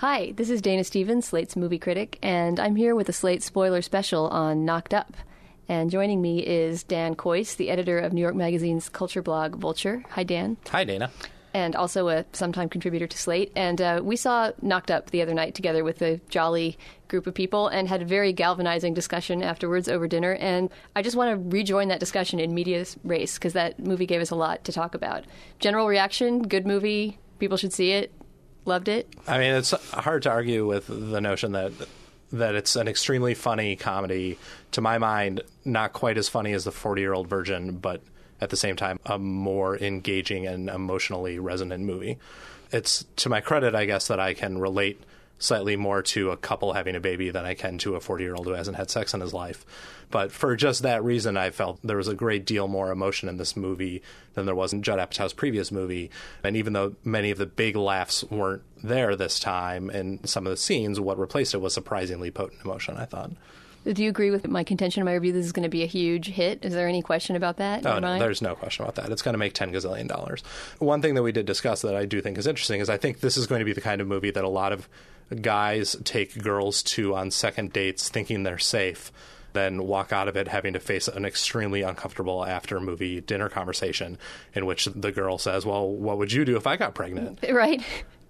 Hi, this is Dana Stevens, Slate's movie critic, and I'm here with a Slate spoiler special on Knocked Up. And joining me is Dan Kois, the editor of New York Magazine's culture blog Vulture. Hi, Dan. Hi, Dana. And also a sometime contributor to Slate. And uh, we saw Knocked Up the other night together with a jolly group of people and had a very galvanizing discussion afterwards over dinner. And I just want to rejoin that discussion in medias res because that movie gave us a lot to talk about. General reaction, good movie, people should see it. Loved it. I mean, it's hard to argue with the notion that that it's an extremely funny comedy. To my mind, not quite as funny as the Forty Year Old Virgin, but at the same time, a more engaging and emotionally resonant movie. It's to my credit, I guess, that I can relate slightly more to a couple having a baby than I can to a 40 year old who hasn't had sex in his life. But for just that reason, I felt there was a great deal more emotion in this movie than there was in Judd Apatow's previous movie. And even though many of the big laughs weren't there this time in some of the scenes, what replaced it was surprisingly potent emotion, I thought. Do you agree with my contention in my review? This is going to be a huge hit. Is there any question about that? Oh, no, there's no question about that. It's going to make ten gazillion dollars. One thing that we did discuss that I do think is interesting is I think this is going to be the kind of movie that a lot of guys take girls to on second dates thinking they're safe then walk out of it having to face an extremely uncomfortable after movie dinner conversation in which the girl says, Well, what would you do if I got pregnant? Right.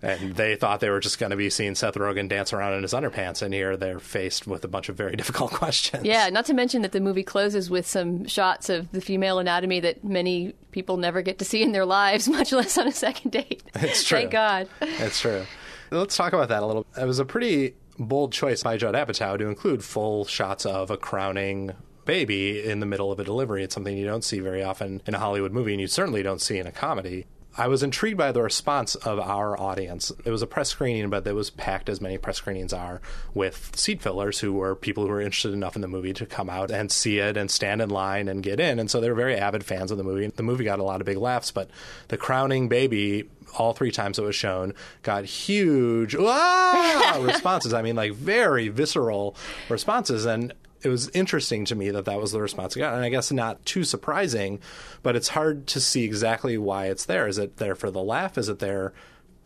And they thought they were just going to be seeing Seth Rogen dance around in his underpants, and here they're faced with a bunch of very difficult questions. Yeah, not to mention that the movie closes with some shots of the female anatomy that many people never get to see in their lives, much less on a second date. It's true. Thank God. It's true. Let's talk about that a little. It was a pretty bold choice by Judd Apatow to include full shots of a crowning baby in the middle of a delivery. It's something you don't see very often in a Hollywood movie, and you certainly don't see in a comedy. I was intrigued by the response of our audience. It was a press screening, but it was packed as many press screenings are with seat fillers who were people who were interested enough in the movie to come out and see it and stand in line and get in. And so they were very avid fans of the movie. The movie got a lot of big laughs, but the crowning baby all three times it was shown got huge ah, responses. I mean, like very visceral responses. And it was interesting to me that that was the response I got. And I guess not too surprising, but it's hard to see exactly why it's there. Is it there for the laugh? Is it there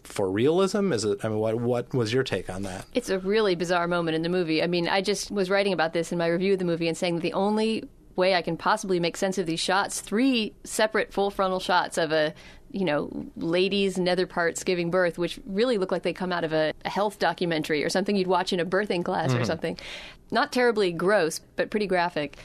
for realism? Is it? I mean, what what was your take on that? It's a really bizarre moment in the movie. I mean, I just was writing about this in my review of the movie and saying that the only way I can possibly make sense of these shots, three separate full frontal shots of a you know, ladies' nether parts giving birth, which really look like they come out of a, a health documentary or something you'd watch in a birthing class mm. or something. Not terribly gross, but pretty graphic.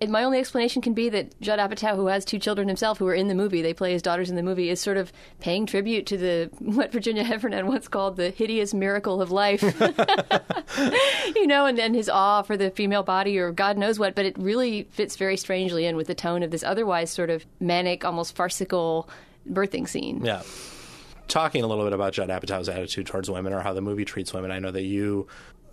And my only explanation can be that Judd Apatow, who has two children himself who are in the movie, they play his daughters in the movie, is sort of paying tribute to the what Virginia Heffernan once called the hideous miracle of life. you know, and then his awe for the female body or God knows what, but it really fits very strangely in with the tone of this otherwise sort of manic, almost farcical birthing scene. Yeah. Talking a little bit about Judd Apatow's attitude towards women or how the movie treats women, I know that you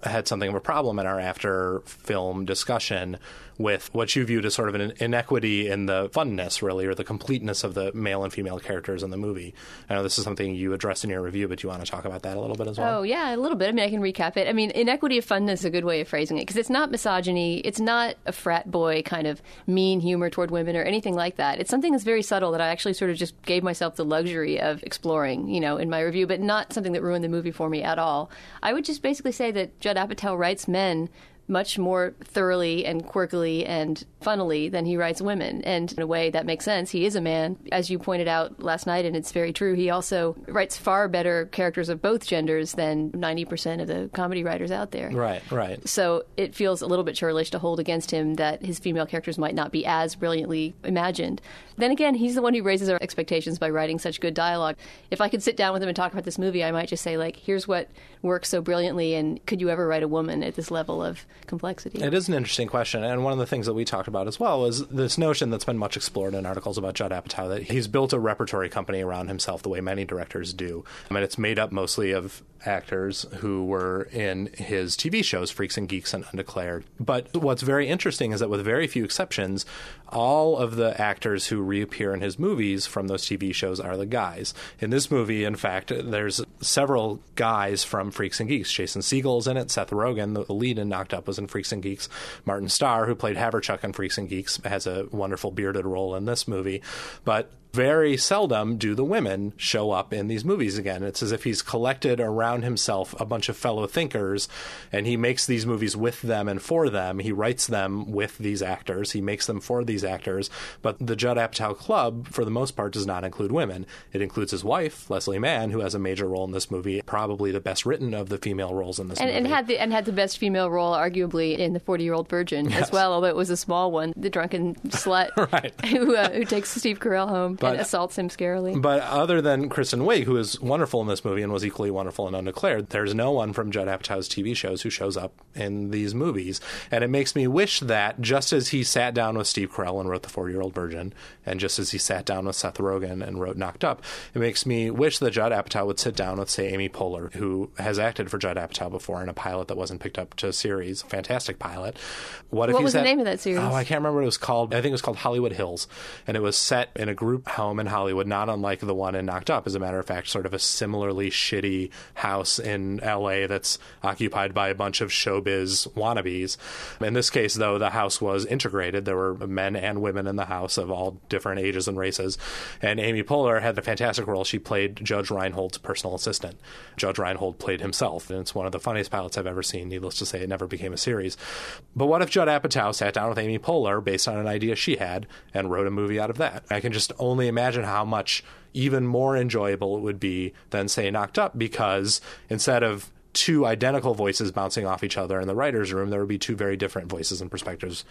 had something of a problem in our after film discussion with what you viewed as sort of an inequity in the funness, really, or the completeness of the male and female characters in the movie. I know this is something you addressed in your review, but you want to talk about that a little bit as well? Oh, yeah, a little bit. I mean, I can recap it. I mean, inequity of funness is a good way of phrasing it because it's not misogyny, it's not a frat boy kind of mean humor toward women or anything like that. It's something that's very subtle that I actually sort of just gave myself the luxury of exploring, you know, in my review, but not something that ruined the movie for me at all. I would just basically say that Judd Apatow writes men much more thoroughly and quirkily and funnily than he writes women. And in a way that makes sense. He is a man, as you pointed out last night, and it's very true. He also writes far better characters of both genders than 90% of the comedy writers out there. Right, right. So it feels a little bit churlish to hold against him that his female characters might not be as brilliantly imagined. Then again, he's the one who raises our expectations by writing such good dialogue. If I could sit down with him and talk about this movie, I might just say, like, here's what works so brilliantly, and could you ever write a woman at this level of complexity? It is an interesting question, and one of the things that we talked about as well is this notion that's been much explored in articles about Judd Apatow that he's built a repertory company around himself the way many directors do. I mean, it's made up mostly of actors who were in his TV shows, Freaks and Geeks and Undeclared. But what's very interesting is that, with very few exceptions, all of the actors who reappear in his movies from those TV shows are the guys. In this movie, in fact, there's several guys from Freaks and Geeks. Jason Segel's in it. Seth Rogen, the lead in Knocked Up, was in Freaks and Geeks. Martin Starr, who played Haverchuck in Freaks and Geeks, has a wonderful bearded role in this movie. But very seldom do the women show up in these movies again. It's as if he's collected around himself a bunch of fellow thinkers and he makes these movies with them and for them. He writes them with these actors, he makes them for these actors. But the Judd Apatow Club, for the most part, does not include women. It includes his wife, Leslie Mann, who has a major role in this movie, probably the best written of the female roles in this and, movie. and had the and had the best female role, arguably, in the Forty Year Old Virgin Yes. as well, although it was a small one. The drunken slut Right. who uh, who takes Steve Carell home But- and assaults him scarily. But other than Kristen Wiig, who is wonderful in this movie and was equally wonderful in Undeclared, there's no one from Judd Apatow's TV shows who shows up in these movies. And it makes me wish that just as he sat down with Steve Carell and wrote The Four Year Old Virgin, and just as he sat down with Seth Rogen and wrote Knocked Up, it makes me wish that Judd Apatow would sit down with, say, Amy Poehler, who has acted for Judd Apatow before in a pilot that wasn't picked up to a series, fantastic pilot. What if What he was the name of that series? Oh, I can't remember what it was called. I think it was called Hollywood Hills, and it was set in a group home in Hollywood, not unlike the one in Knocked Up. As a matter of fact, sort of a similarly shitty house in L.A. that's occupied by a bunch of showbiz wannabes. In this case, though, the house was integrated. There were men and women in the house of all different ages and races. And Amy Poehler had a fantastic role. She played Judge Reinhold's personal assistant. Judge Reinhold played himself, and it's one of the funniest pilots I've ever seen. Needless to say, it never became a series. But what if Judd Apatow sat down with Amy Poehler based on an idea she had and wrote a movie out of that? I can just only imagine how much even more enjoyable it would be than, say, Knocked Up, because instead of two identical voices bouncing off each other in the writer's room, there would be two very different voices and perspectives.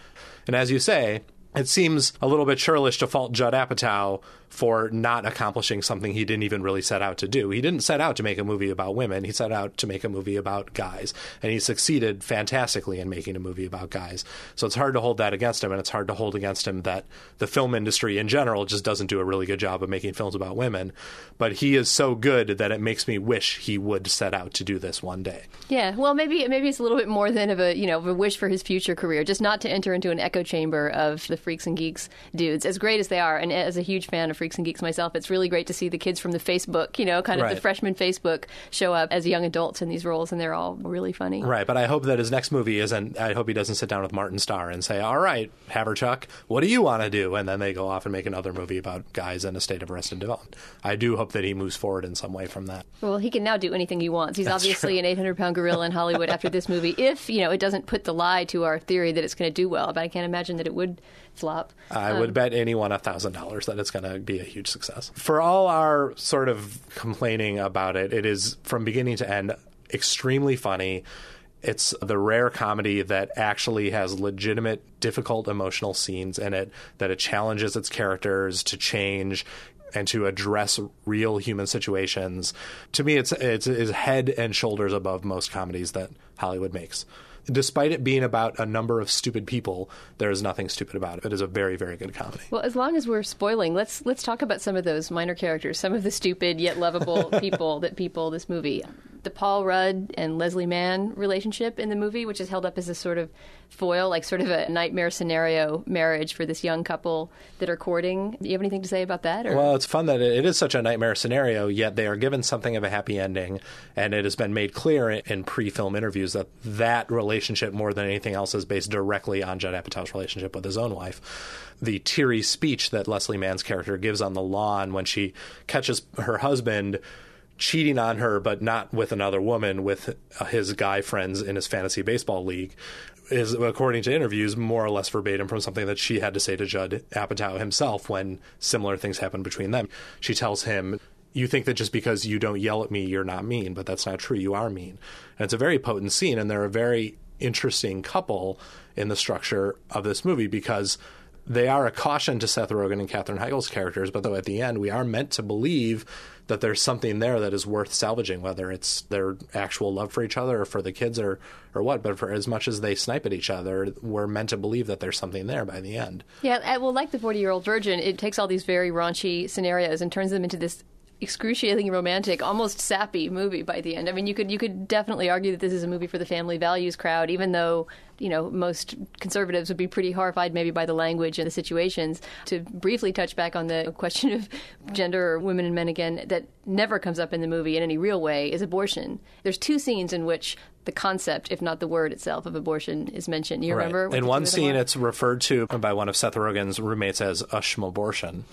And as you say, it seems a little bit churlish to fault Judd Apatow for not accomplishing something he didn't even really set out to do. He didn't set out to make a movie about women. He set out to make a movie about guys. And he succeeded fantastically in making a movie about guys. So it's hard to hold that against him. And it's hard to hold against him that the film industry in general just doesn't do a really good job of making films about women. But he is so good that it makes me wish he would set out to do this one day. Yeah, well, maybe maybe it's a little bit more than of a you know of a wish for his future career, just not to enter into an echo chamber of the freaks and geeks dudes, as great as they are. And as a huge fan of freaks and geeks myself, it's really great to see the kids from the Facebook, you know, kind of Right. the freshman Facebook, show up as young adults in these roles, and they're all really funny. Right, but I hope that his next movie isn't. I hope he doesn't sit down with Martin Starr and say, "All right, Haverchuck, what do you want to do?" And then they go off and make another movie about guys in a state of arrested development. I do hope that he moves forward in some way from that. Well, he can now do anything he wants. He's That's obviously true. an 800 pound gorilla in Hollywood after this movie. If you know it doesn't put the lie to our theory that it's going to do well, but I can't imagine that it would flop. I would um, bet anyone a thousand dollars that it's going to be a huge success. For all our sort of complaining about it, it is from beginning to end extremely funny. It's the rare comedy that actually has legitimate, difficult emotional scenes in it, that it challenges its characters to change and to address real human situations. To me, it's, it's, it's head and shoulders above most comedies that Hollywood makes. Despite it being about a number of stupid people, there is nothing stupid about it. It is a very, very good comedy. Well, as long as we're spoiling, let's let's talk about some of those minor characters, some of the stupid yet lovable people that people this movie. The Paul Rudd and Leslie Mann relationship in the movie, which is held up as a sort of foil, like sort of a nightmare scenario marriage for this young couple that are courting. Do you have anything to say about that? Or? Well, it's fun that it is such a nightmare scenario, yet they are given something of a happy ending, and it has been made clear in pre-film interviews that that relationship, more than anything else, is based directly on Judd Apatow's relationship with his own wife. The teary speech that Leslie Mann's character gives on the lawn when she catches her husband cheating on her, but not with another woman, with uh, his guy friends in his fantasy baseball league, is, according to interviews, more or less verbatim from something that she had to say to Judd Apatow himself when similar things happened between them. She tells him, You think that just because you don't yell at me, you're not mean, but that's not true. You are mean. And it's a very potent scene, and they're a very interesting couple in the structure of this movie because they are a caution to Seth Rogen and Katherine Heigl's characters, but though at the end we are meant to believe that there's something there that is worth salvaging, whether it's their actual love for each other or for the kids or or what. But for as much as they snipe at each other, we're meant to believe that there's something there by the end. Yeah, well, like the 40 year old virgin, it takes all these very raunchy scenarios and turns them into this excruciatingly romantic, almost sappy movie by the end. I mean, you could you could definitely argue that this is a movie for the family values crowd, even though you know most conservatives would be pretty horrified maybe by the language and the situations. To briefly touch back on the question of gender or women and men again, that never comes up in the movie in any real way is abortion. There's two scenes in which the concept, if not the word itself, of abortion is mentioned. You remember? In one two of them scene, were? it's referred to by one of Seth Rogen's roommates as a schmabortion.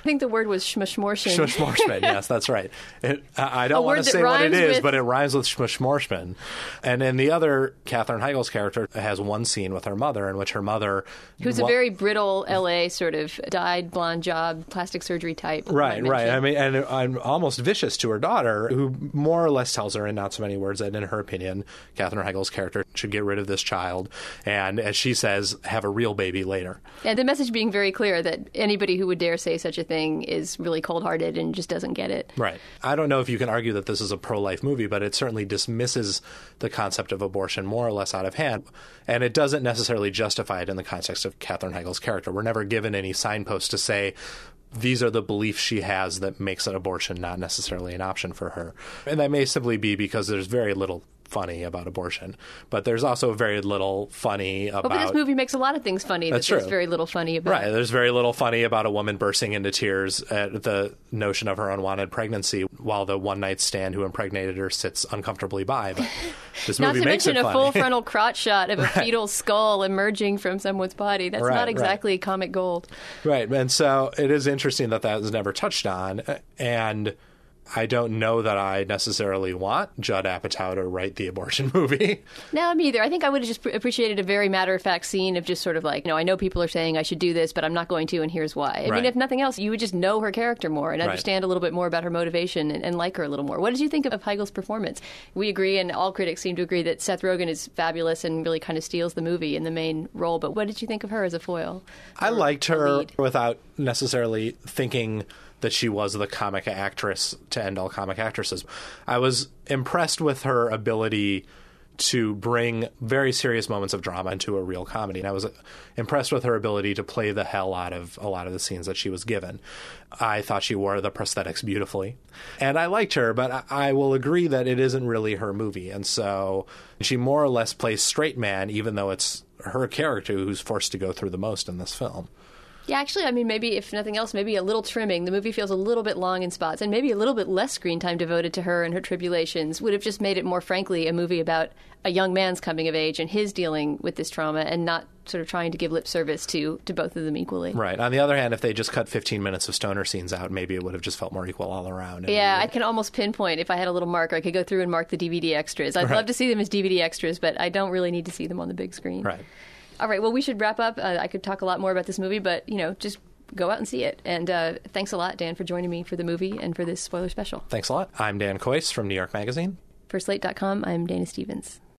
I think the word was schmashmorschen. Schmashmorshman, yes, that's right. It, I don't want to say what it is, with- but it rhymes with Schmashmorshman. And then the other, Katherine Heigl's character, has one scene with her mother in which her mother. Who's a very brittle LA sort of dyed blonde job, plastic surgery type. Right, I right. I mean, and I'm almost vicious to her daughter, who more or less tells her in not so many words that, in her opinion, Katherine Heigl's character should get rid of this child, and as she says, have a real baby later. And the message being very clear that anybody who would dare say such a thing is really cold hearted and just doesn't get it. Right. I don't know if you can argue that this is a pro life movie, but it certainly dismisses the concept of abortion more or less out of hand. And it doesn't necessarily justify it in the context of Katherine Heigl's character. We're never given any signposts to say, these are the beliefs she has that makes an abortion not necessarily an option for her. And that may simply be because there's very little funny about abortion, but there's also very little funny about. But this movie makes a lot of things funny That's that there's true. very little funny about. Right. There's very little funny about a woman bursting into tears at the notion of her unwanted pregnancy while the one night stand who impregnated her sits uncomfortably by. But this Not movie to makes mention it a full frontal crotch shot of a fetal skull emerging from someone's body. That's Right, not right. exactly comic gold. right. And so it is interesting that that was never touched on. And I don't know that I necessarily want Judd Apatow to write the abortion movie. No, me either. I think I would have just appreciated a very matter of fact scene of just sort of like, you know, I know people are saying I should do this, but I'm not going to, and here's why. I Right. mean, if nothing else, you would just know her character more and Right. understand a little bit more about her motivation and, and like her a little more. What did you think of Heigl's performance? We agree, and all critics seem to agree that Seth Rogen is fabulous and really kind of steals the movie in the main role. But what did you think of her as a foil? I liked her without necessarily thinking that she was the comic actress to end all comic actresses. I was impressed with her ability to bring very serious moments of drama into a real comedy. And I was impressed with her ability to play the hell out of a lot of the scenes that she was given. I thought she wore the prosthetics beautifully. And I liked her, but I- will agree that it isn't really her movie. And so she more or less plays straight man, even though it's her character who's forced to go through the most in this film. Yeah, actually, I mean, maybe if nothing else, maybe a little trimming. The movie feels a little bit long in spots, and maybe a little bit less screen time devoted to her and her tribulations would have just made it more, frankly, a movie about a young man's coming of age and his dealing with this trauma, and not sort of trying to give lip service to to both of them equally. Right. On the other hand, if they just cut 15 minutes of stoner scenes out, maybe it would have just felt more equal all around. Yeah, we I can almost pinpoint if I had a little marker, I could go through and mark the DVD extras. I'd Right. love to see them as DVD extras, but I don't really need to see them on the big screen. Right. All right. Well, we should wrap up. Uh, I could talk a lot more about this movie, but you know, just go out and see it. And uh, thanks a lot, Dan, for joining me for the movie and for this spoiler special. Thanks a lot. I'm Dan Kois from New York Magazine. For Slate.com, I'm Dana Stevens.